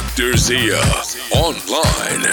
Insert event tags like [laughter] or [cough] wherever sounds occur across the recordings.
Dr. Zia Online.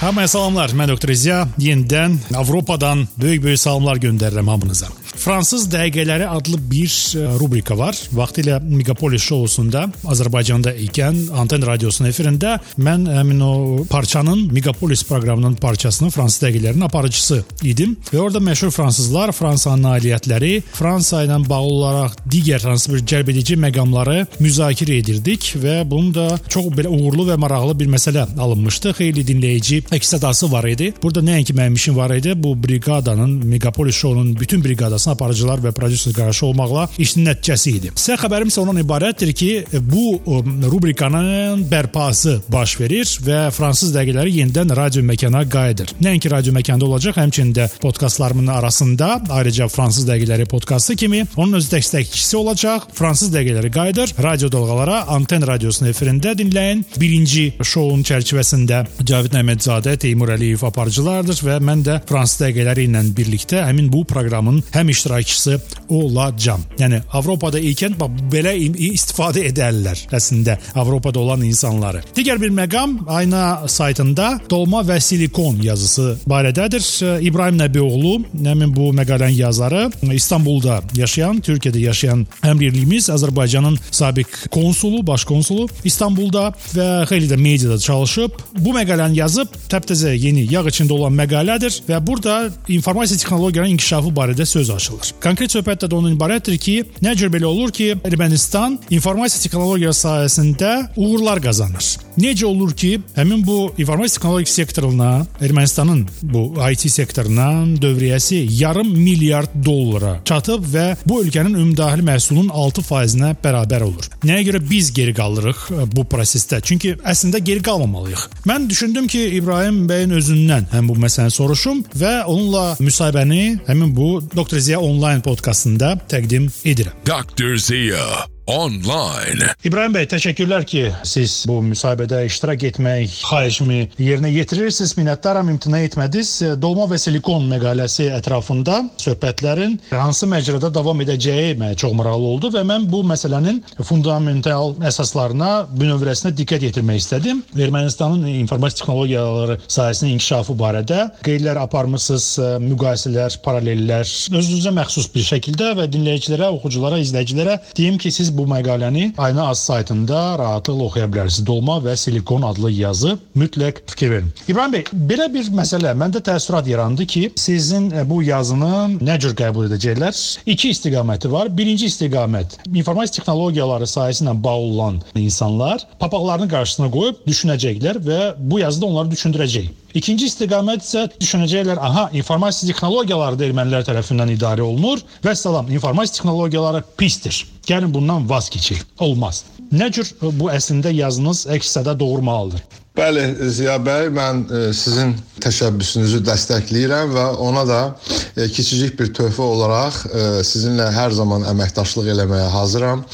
Hamıya salamlar. Mən Dr. Ziya. Yenidən Avropadan böyük-böyük salamlar göndərirəm hamınıza. Fransız dəqiqələri adlı bir e, rubrika var. Vaxtilə Megapolis şousunda Azərbaycanda ikən Anten radiosunun efirində mən həmin o parçanın Megapolis proqramının parçasının fransız dəqiqələrinin aparıcısı idim və orada məşhur fransızlar, Fransanın nailiyyətləri, Fransa ilə bağlı olaraq digər hansı bir cəlbedici məqamları müzakirə edirdik və bunun da çox belə uğurlu və maraqlı bir məsələ alınmışdı. Xeyli dinləyici əks-sədası var idi. Burada nəinki mənim işim var idi, bu briqadanın Megapolis şounun bütün briqadasının aparıcılar və prodüser qarşı olmaqla işin nəticəsi idi. Sizə xəbərim isə ondan ibarətdir ki, bu ə, rubrikanın bərpası baş verir və fransız dəqiqələri yenidən radio məkana qayıdır. Nəinki radio məkanda olacaq, həmçinin də podkastlarımın arasında ayrıca fransız dəqiqələri podkastı kimi onun öz dəstəkçisi olacaq. Fransız dəqiqələri qayıdır. Radio dalğalara Anten radiosunun efirində dinləyin. Birinci şounun çərçivəsində Cavid Əhmədzadə, Teymur Əliyev aparıcılardır və mən də fransız dəqiqələri ilə birlikdə həmin bu proqramın həm iştirakçısı olacağam. Yəni Avropada ikən bax belə istifadə edərlər əslində Avropada olan insanları. Digər bir məqam Ayna saytında dolma və silikon yazısı barədədir. İbrahim Nəbioğlu, həmin bu məqalənin yazarı, İstanbulda yaşayan, Türkiyədə yaşayan həmrəyimiz, Azərbaycanın sabiq konsulu, baş konsulu İstanbulda və xeyli də mediada çalışıb. Bu məqaləni yazıb, təptəzə yeni yağ içində olan məqalədir və burada informasiya texnologiyalarının inkişafı barədə söz açılır. Konkret söhbət də ondan ibarətdir ki, nə cür belə olur ki, Ermənistan informasiya texnologiya sahəsində uğurlar qazanır. Necə olur ki, həmin bu informasiya texnologiya sektoruna, Ermənistanın bu IT sektoruna dövriyyəsi yarım milyard dollara çatıb və bu ölkənin ümumdaxili məhsulunun 6%-nə bərabər olur. Nəyə görə biz geri qalırıq bu prosesdə? Çünki əslində geri qalmamalıyıq. Mən düşündüm ki, İbrahim bəyin özündən həm bu məsələni soruşum və onunla müsahibəni həmin bu Dr. Ziya Online podkastında təqdim edirəm. Dr. Zia Online. İbrahim bəy, təşəkkürlər ki, siz bu müsahibədə iştirak etmək xahişimi yerinə yetirirsiniz. Minnətdaram, imtina etmədiniz. Dolma və silikon məqaləsi ətrafında söhbətlərin hansı məcrada davam edəcəyi mənə çox maraqlı oldu və mən bu məsələnin fundamental əsaslarına, bünövrəsinə diqqət yetirmək istədim. Ermənistanın informasiya texnologiyaları sahəsinin inkişafı barədə qeydlər aparmısınız, müqayisələr, paralellər özünüzə məxsus bir şəkildə və dinləyicilərə, oxuculara, izləyicilərə deyim ki, siz bu məqaləni Ayna Az saytında rahatlıqla oxuya bilərsiniz. Dolma və silikon adlı yazı mütləq fikir verin. İbrahim bəy, belə bir məsələ məndə təəssürat yarandı ki, sizin bu yazını nə cür qəbul edəcəklər? İki istiqaməti var. Birinci istiqamət informasiya texnologiyaları sahəsi ilə bağlı olan insanlar papaqlarını qarşısına qoyub düşünəcəklər və bu yazıda onları düşündürəcək. İkinci istiqamət isə düşünəcəklər, aha, informasiya texnologiyaları da ermənilər tərəfindən idarə olunur və salam, informasiya texnologiyaları pisdir. Gəlin bundan vaz keçək. Olmaz. Nə cür bu əslində yazınız əks-səda doğurmalıdır? Bəli, Ziya bəy, mən e, sizin təşəbbüsünüzü dəstəkləyirəm və ona da e, kiçicik bir töhfə olaraq e, sizinlə hər zaman əməkdaşlıq eləməyə hazıram.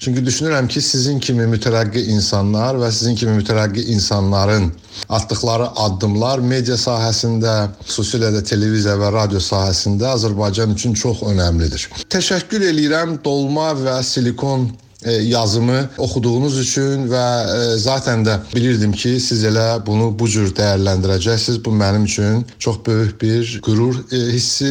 Çünki düşünürəm ki, sizin kimi mütərəqqi insanlar və sizin kimi mütərəqqi insanların atdıqları addımlar media sahəsində, xüsusilə də televiziya və radio sahəsində Azərbaycan üçün çox önəmlidir. Təşəkkür eləyirəm Dolma və Silikon e, yazımı oxuduğunuz üçün və e, zaten də bilirdim ki, siz elə bunu bu cür dəyərləndirəcəksiniz. Bu mənim üçün çox böyük bir qürur e, hissi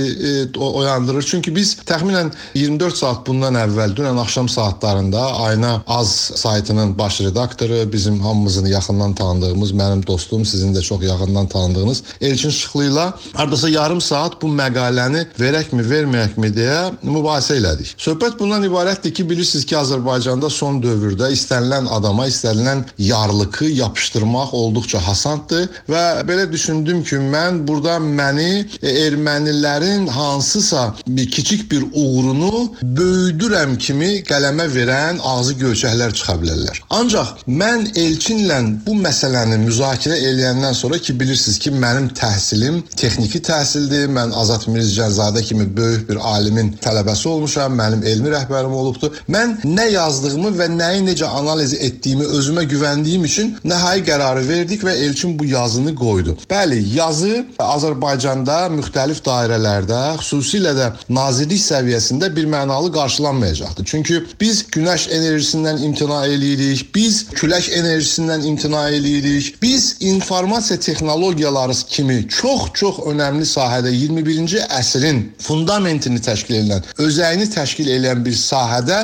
oyandırır. Çünki biz təxminən 24 saat bundan əvvəl dünən axşam saatlarında Ayna Az saytının baş redaktoru, bizim hamımızın yaxından tanıdığımız, mənim dostum, sizin də çox yaxından tanıdığınız Elçin Şıxlı ilə hardasa yarım saat bu məqaləni verəkmi, verməyəkmi deyə mübahisə elədik. Söhbət bundan ibarətdir ki, bilirsiniz ki, Azərbaycan Azərbaycanda son dövrdə istənilən adama istənilən yarlıqı yapışdırmaq olduqca hasanddır və belə düşündüm ki, mən burada məni ermənilərin hansısa bir kiçik bir uğurunu böyüdürəm kimi qələmə verən ağzı göyçəklər çıxa bilərlər. Ancaq mən Elçinlə bu məsələni müzakirə eləyəndən sonra ki, bilirsiniz ki, mənim təhsilim texniki təhsildir. Mən Azad Mirzəcəzadə kimi böyük bir alimin tələbəsi olmuşam. Mənim elmi rəhbərim olubdu. Mən nə yaz yazdığımı və nəyi necə analiz etdiyimi özümə güvəndiyim üçün nəhai qərarı verdik və Elçin bu yazını qoydu. Bəli, yazı Azərbaycanda müxtəlif dairələrdə, xüsusilə də nazirlik səviyyəsində bir mənalı qarşılanmayacaqdır. Çünki biz günəş enerjisindən imtina eləyirik, biz külək enerjisindən imtina eləyirik. Biz informasiya texnologiyaları kimi çox-çox önəmli sahədə 21-ci əsrin fundamentini təşkil edən, özəyini təşkil edən bir sahədə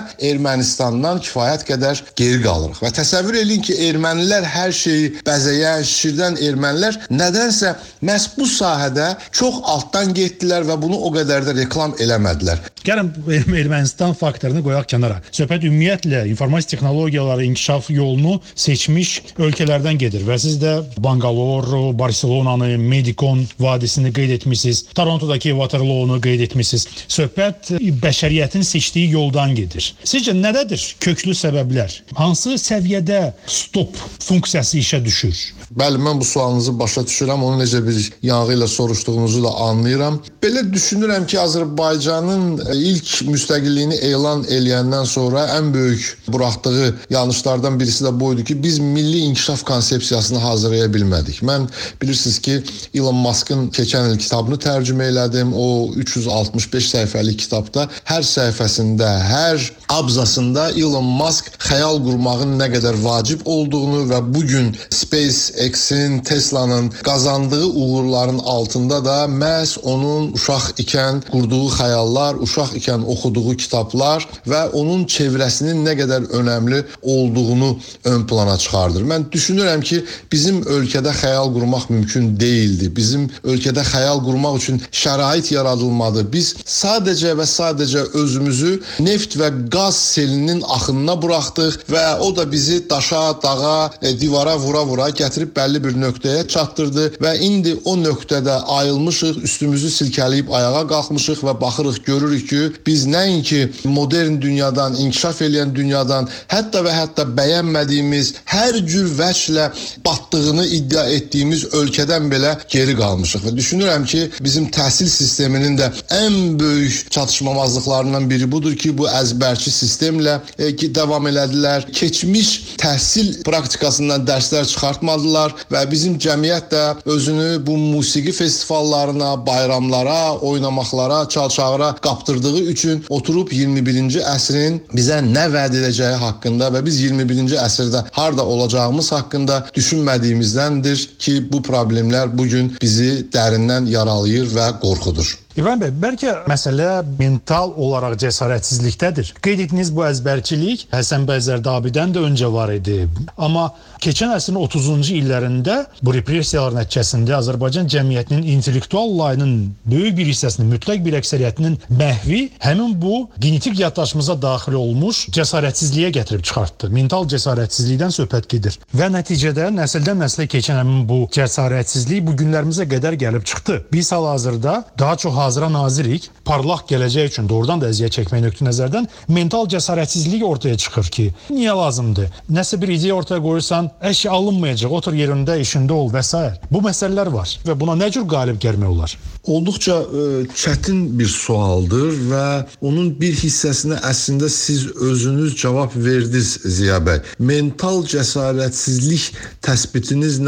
Ermənistandan kifayət qədər geri qalırıq. Və təsəvvür eləyin ki, ermənilər hər şeyi bəzəyən, şişirdən ermənilər nədənsə məhz bu sahədə çox altdan getdilər və bunu o qədər də reklam eləmədilər. Gəlin [laughs] Ermənistan faktorunu qoyaq kənara. Söhbət ümumiyyətlə informasiya texnologiyaları inkişaf yolunu seçmiş ölkələrdən gedir və siz də Bangalore, Barselonanı, Medikon vadisini qeyd etmisiniz. Torontodakı Waterloo-nu qeyd etmisiniz. Söhbət bəşəriyyətin seçdiyi yoldan gedir. Sizcə nədədir köklü səbəblər? Hansı səviyyədə stop funksiyası işə düşür? Bəli, mən bu sualınızı başa düşürəm. Onu necə bir yanğı ilə soruşduğunuzu da anlayıram. Belə düşünürəm ki, Azərbaycanın ilk müstəqilliyini elan eləyəndən sonra ən böyük buraxdığı yanlışlardan birisi də bu idi ki, biz milli inkişaf konsepsiyasını hazırlaya bilmədik. Mən bilirsiniz ki, Elon Musk'ın keçən il kitabını tərcümə elədim. O 365 səhifəlik kitabda hər səhifəsində, hər abzasında Elon Musk xəyal qurmağın nə qədər vacib olduğunu və bu gün SpaceX-in, Tesla-nın qazandığı uğurların altında da məhz onun uşaq ikən qurduğu xəyallar, uşaq ikən oxuduğu kitablar və onun çevrəsinin nə qədər önəmli olduğunu ön plana çıxardır. Mən düşünürəm ki, bizim ölkədə xəyal qurmaq mümkün deyildi. Bizim ölkədə xəyal qurmaq üçün şərait yaradılmadı. Biz sadəcə və sadəcə özümüzü neft və qaz selinin axınına buraxdıq və o da bizi daşa, dağa, e, divara vura-vura gətirib bəlli bir nöqtəyə çatdırdı və indi o nöqtədə ayılmışıq, üstümüzü silkələyib ayağa qalxmışıq və baxırıq, görürük ki, biz nəinki modern dünyadan, inkişaf edən dünyadan, hətta və hətta bəyənmədiyimiz hər cür vəçlə batdığını iddia etdiyimiz ölkədən belə geri qalmışıq və düşünürəm ki, bizim təhsil sisteminin də ən böyük çatışmamazlıqlarından biri budur ki, bu əzbərçi sistemlə e, ki, davam elədilər. Keçmiş təhsil praktikasından dərslər çıxartmadılar və bizim cəmiyyət də özünü bu musiqi festivallarına, bayramlara, oynamaqlara, çalçağıra qaptırdığı üçün oturub 21-ci əsrin bizə nə vəd edəcəyi haqqında və biz 21-ci əsrdə harda olacağımız haqqında düşünmədiyimizdəndir ki, bu problemlər bu gün bizi dərindən yaralayır və qorxudur. İbrahim bəy, bəlkə məsələ mental olaraq cəsarətsizlikdədir. Qeyd etdiyiniz bu əzbərçilik Həsən bəy Zərdabidən də öncə var idi. Amma keçən əsrin 30-cu illərində bu repressiyalar nəticəsində Azərbaycan cəmiyyətinin intellektual layının böyük bir hissəsinin, mütləq bir əksəriyyətinin məhvi həmin bu genetik yaddaşımıza daxil olmuş cəsarətsizliyə gətirib çıxartdı. Mental cəsarətsizlikdən söhbət gedir. Və nəticədə nəsildən nəslə keçən həmin bu cəsarətsizlik bu günlərimizə qədər gəlib çıxdı. Biz hal-hazırda daha çox hazıra nazirik, parlaq gələcək üçün doğrudan da əziyyət çəkmək nöqteyi nəzərdən mental cəsarətsizlik ortaya çıxır ki, niyə lazımdır? Nəsə bir ideya ortaya qoyursan, əşi alınmayacaq, otur yerində, işində ol və s. Bu məsələlər var və buna nə cür qalib gəlmək olar? Olduqca ə, çətin bir sualdır və onun bir hissəsinə əslində siz özünüz cavab verdiniz Ziya bəy. Mental cəsarətsizlik təsbitinizlə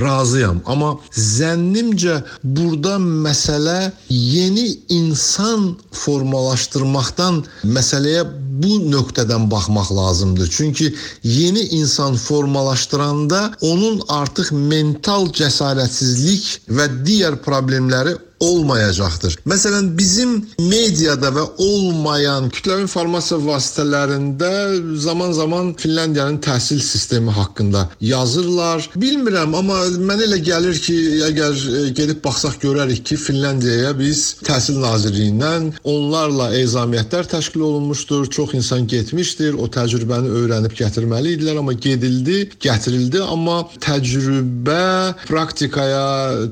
razıyam, amma zənnimcə burada məsələ yeni insan formalaşdırmaqdan məsələyə bu nöqtədən baxmaq lazımdır. Çünki yeni insan formalaşdıranda onun artıq mental cəsarətsizlik və digər problemləri olmayacaqdır. Məsələn, bizim mediada və olmayan kütləvi informasiya vasitələrində zaman-zaman Finlandiyanın təhsil sistemi haqqında yazırlar. Bilmirəm, amma mənə elə gəlir ki, əgər e, gedib baxsaq görərik ki, Finlandiyaya biz Təhsil Nazirliyindən onlarla ezamiyyətlər təşkil olunmuşdur. Çox insan getmişdir, o təcrübəni öyrənib gətirməli idilər, amma gedildi, gətirildi, amma təcrübə praktikaya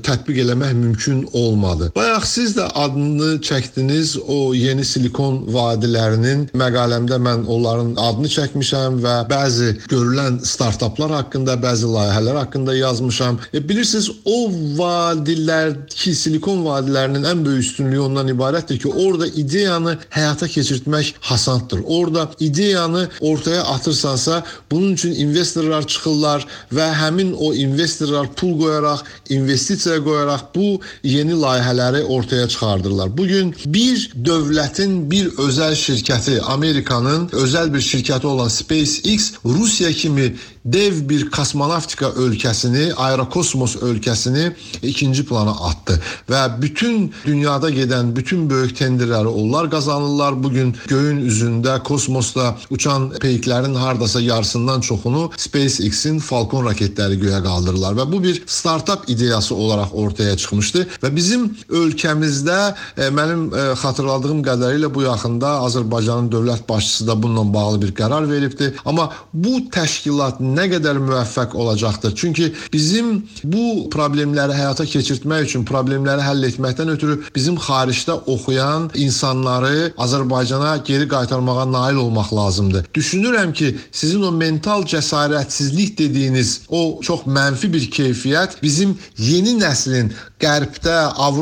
tətbiq eləmək mümkün olmadı. Olmadı. Bayaq siz də adını çəkdiniz o yeni silikon vadilərinin məqaləmdə mən onların adını çəkmişəm və bəzi görülən startaplar haqqında, bəzi layihələr haqqında yazmışam. E, bilirsiniz o vadilər ki, silikon vadilərinin ən böyük üstünlüyü ondan ibarətdir ki, orada ideyanı həyata keçirtmək hasanddır. Orada ideyanı ortaya atırsansa, bunun üçün investorlar çıxırlar və həmin o investorlar pul qoyaraq, investisiya qoyaraq bu yeni layihələri ortaya çıxardırlar. Bu gün bir dövlətin bir özəl şirkəti, Amerikanın özəl bir şirkəti olan SpaceX Rusiya kimi dev bir kosmonavtika ölkəsini, aerokosmos ölkəsini ikinci plana atdı və bütün dünyada gedən bütün böyük tenderləri onlar qazanırlar. Bu gün göyün üzündə, kosmosda uçan peyklərin hardasa yarısından çoxunu SpaceX-in Falcon raketləri göyə qaldırırlar və bu bir startap ideyası olaraq ortaya çıxmışdı və bizim ölkəmizdə e, mənim e, xatırladığım qədərilə bu yaxında Azərbaycanın dövlət başçısı da bununla bağlı bir qərar veribdi. Amma bu təşkilat nə qədər müvəffəq olacaqdır? Çünki bizim bu problemləri həyata keçirtmək üçün, problemləri həll etməkdən ötürü bizim xaricdə oxuyan insanları Azərbaycana geri qaytarmağa nail olmaq lazımdır. Düşünürəm ki, sizin o mental cəsarətsizlik dediyiniz o çox mənfi bir keyfiyyət bizim yeni nəslin Qərbdə,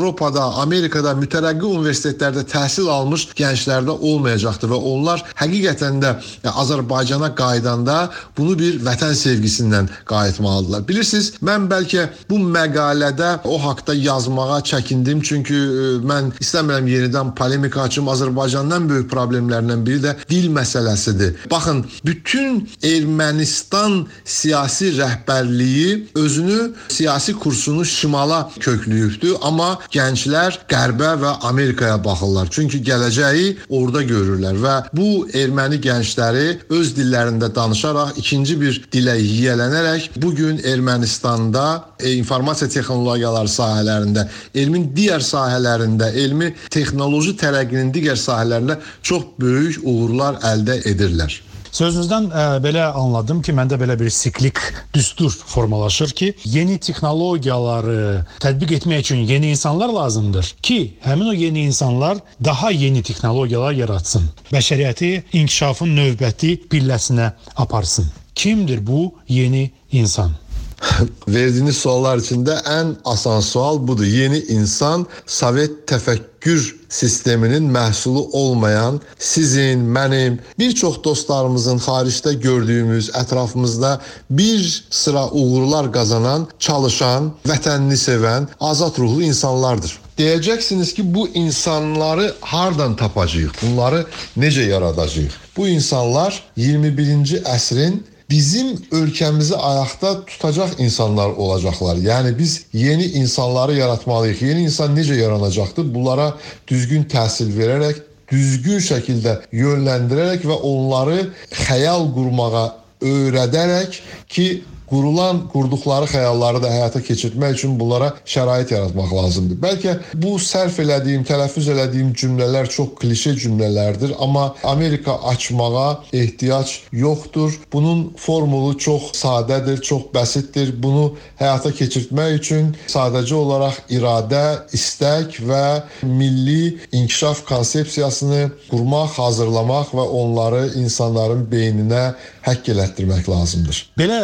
Avropada, Amerikada mütərəqqi universitetlərdə təhsil almış gənclərdə olmayacaqdır və onlar həqiqətən də Azərbaycana qayıdanda bunu bir vətən sevgisindən qayıtmalıdırlar. Bilirsiniz, mən bəlkə bu məqalədə o haqqda yazmağa çəkindim, çünki e, mən istəmirəm yenidən polemika açım. Azərbaycandan böyük problemlərdən biri də dil məsələsidir. Baxın, bütün Ermənistan siyasi rəhbərliyi özünü siyasi kursunu şimala kökləyibdi, amma gənclər qərbə və Amerikaya baxırlar. Çünki gələcəyi orada görürlər və bu erməni gəncləri öz dillərində danışaraq ikinci bir dilə yiyələnərək bu gün Ermənistanda e, informasiya texnologiyaları sahələrində, elmin digər sahələrində, elmi texnoloji tərəqqinin digər sahələrində çox böyük uğurlar əldə edirlər. Sözünüzdən ə, e, belə anladım ki, məndə belə bir siklik düstur formalaşır ki, yeni texnologiyaları tətbiq etmək üçün yeni insanlar lazımdır ki, həmin o yeni insanlar daha yeni texnologiyalar yaratsın. Bəşəriyyəti inkişafın növbəti pilləsinə aparsın. Kimdir bu yeni insan? [laughs] Verdiğiniz suallar içinde en asan sual budur. Yeni insan Sovet tefekkür sisteminin məhsulu olmayan sizin, mənim, bir çox dostlarımızın xaricdə gördüyümüz, ətrafımızda bir sıra uğurlar qazanan, çalışan, vətənini sevən, azad ruhlu insanlardır. Deyəcəksiniz ki, bu insanları hardan tapacağıq? Bunları necə yaradacağıq? Bu insanlar 21-ci əsrin bizim ölkəmizi ayaqda tutacaq insanlar olacaqlar. Yəni biz yeni insanları yaratmalıyıq. Yeni insan necə yaranacaqdır? Bunlara düzgün təhsil verərək, düzgün şəkildə yönləndirərək və onları xəyal qurmağa öyrədərək ki, qurulan, qurduqları xəyalları da həyata keçirtmək üçün bunlara şərait yaratmaq lazımdır. Bəlkə bu sərf elədiyim, tələffüz elədiyim cümlələr çox klişe cümlələrdir, amma Amerika açmağa ehtiyac yoxdur. Bunun formulu çox sadədir, çox bəsitdir. Bunu həyata keçirtmək üçün sadəcə olaraq iradə, istək və milli inkişaf konsepsiyasını qurmaq, hazırlamaq və onları insanların beyninə həkk elətdirmək lazımdır. Belə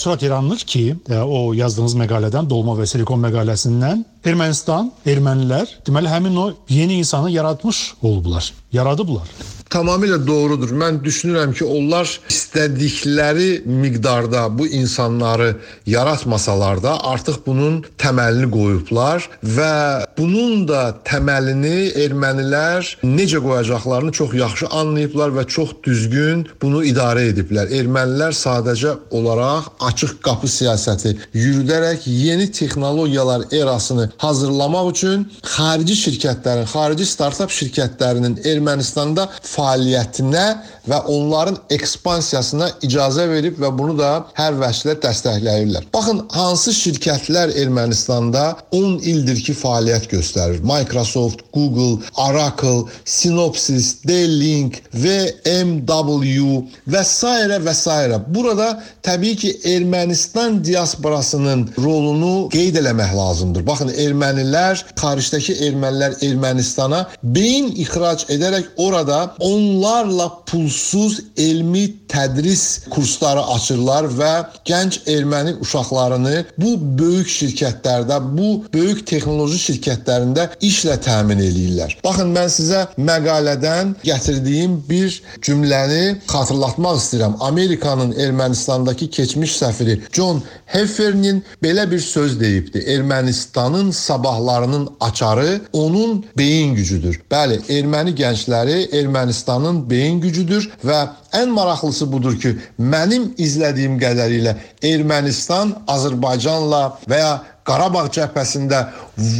təəssürat yaranır ki, e, o yazdığınız məqalədən, Dolma və Silikon məqaləsindən Ermənistan, ermənilər deməli həmin o yeni insanı yaratmış olublar, yaradıblar tamamilə doğrudur. Mən düşünürəm ki, onlar istədikləri miqdarda bu insanları yaratmasalar da artıq bunun təməlini qoyublar və bunun da təməlini ermənilər necə qoyacaqlarını çox yaxşı anlayıblar və çox düzgün bunu idarə ediblər. Ermənilər sadəcə olaraq açıq qapı siyasəti yürüdərək yeni texnologiyalar erasını hazırlamaq üçün xarici şirkətlərin, xarici startap şirkətlərinin Ermənistanda fəaliyyətinə və onların ekspansiyasına icazə verib və bunu da hər vəslə dəstəkləyirlər. Baxın, hansı şirkətlər Ermənistanda 10 ildir ki, fəaliyyət göstərir. Microsoft, Google, Oracle, Synopsys, D-Link, VMW və s. və s. Burada təbii ki, Ermənistan diasporasının rolunu qeyd eləmək lazımdır. Baxın, ermənilər, xaricdəki ermənilər Ermənistana beyin ixrac edərək orada onlarla pulsuz elmi tədris kursları açırlar və gənc erməni uşaqlarını bu böyük şirkətlərdə, bu böyük texnoloji şirkətlərində işlə təmin eləyirlər. Baxın, mən sizə məqalədən gətirdiyim bir cümləni xatırlatmaq istəyirəm. Amerikanın Ermənistandakı keçmiş səfiri John Heffernin belə bir söz deyibdi. Ermənistanın sabahlarının açarı onun beyin gücüdür. Bəli, erməni gəncləri Ermənistanın beyin gücüdür və ən maraqlısı budur ki, mənim izlədiyim qədərilə Ermənistan Azərbaycanla və ya Qarabağ cəbhəsində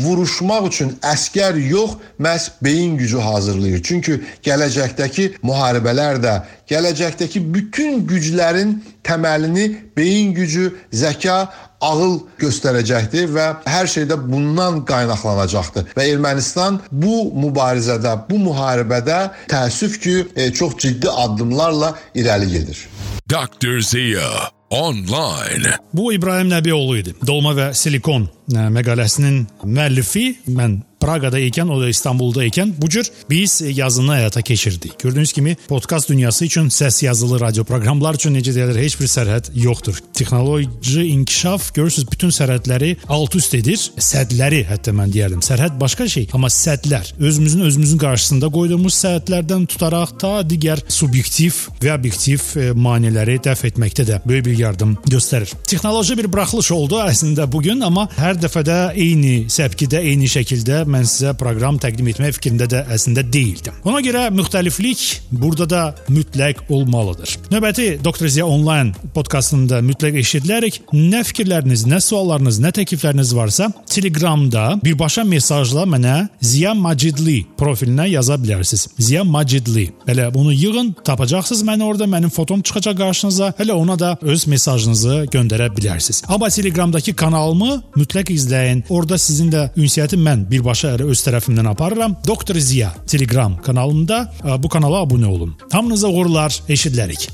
vuruşmaq üçün əskər yox, məhz beyin gücü hazırlayır. Çünki gələcəkdəki müharibələr də, gələcəkdəki bütün güclərin təməlini beyin gücü, zəka, ağıl göstərəcəkdir və hər şeydə bundan qaynaqlanacaqdır. Və Ermənistan bu mübarizədə, bu müharibədə təəssüf ki, e, çox ciddi addımlarla irəli gedir. Dr. Zia online. Bu İbrahim Nəbioğlu idi. Dolma və Silikon məqaləsinin müəllifi. Mən Praqada ikən, o da İstanbulda ikən bu cür biz yazını həyata keçirdik. Gördüyünüz kimi podkast dünyası üçün səs yazılı radio proqramlar üçün necə deyilir, heç bir sərhəd yoxdur. Texnoloji inkişaf görürsüz bütün sərhədləri alt-üst edir, sədləri hətta mən deyərdim. Sərhəd başqa şey, amma sədlər özümüzün özümüzün qarşısında qoyduğumuz sərhədlərdən tutaraq ta digər subyektiv və obyektiv e, maneələri dəf etməkdə də böyük bir yardım göstərir. Texnoloji bir buraxılış oldu əslində bu gün, amma hər dəfədə eyni səpkidə, eyni şəkildə mən sizə proqram təqdim etmək fikrində də əslində deyildim. Ona görə müxtəliflik burada da mütləq olmalıdır. Növbəti Doktor Ziya onlayn podkastında mütləq eşidilərək nə fikirləriniz, nə suallarınız, nə təklifləriniz varsa, Telegramda birbaşa mesajla mənə Ziya Macidli profilinə yaza bilərsiniz. Ziya Macidli. Belə bunu yığın, tapacaqsınız məni orada, mənim fotom çıxacaq qarşınıza. Hələ ona da öz mesajınızı göndərə bilərsiniz. Amma Telegramdakı kanalımı mütləq izləyin. Orada sizin də ünsiyyəti mən birbaşa öz tərəfimdən aparıram. Doktor Ziya Telegram kanalımda bu kanala abunə olun. Hamınıza uğurlar, eşidlərik.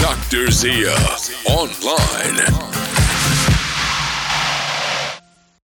Dr. Zia online.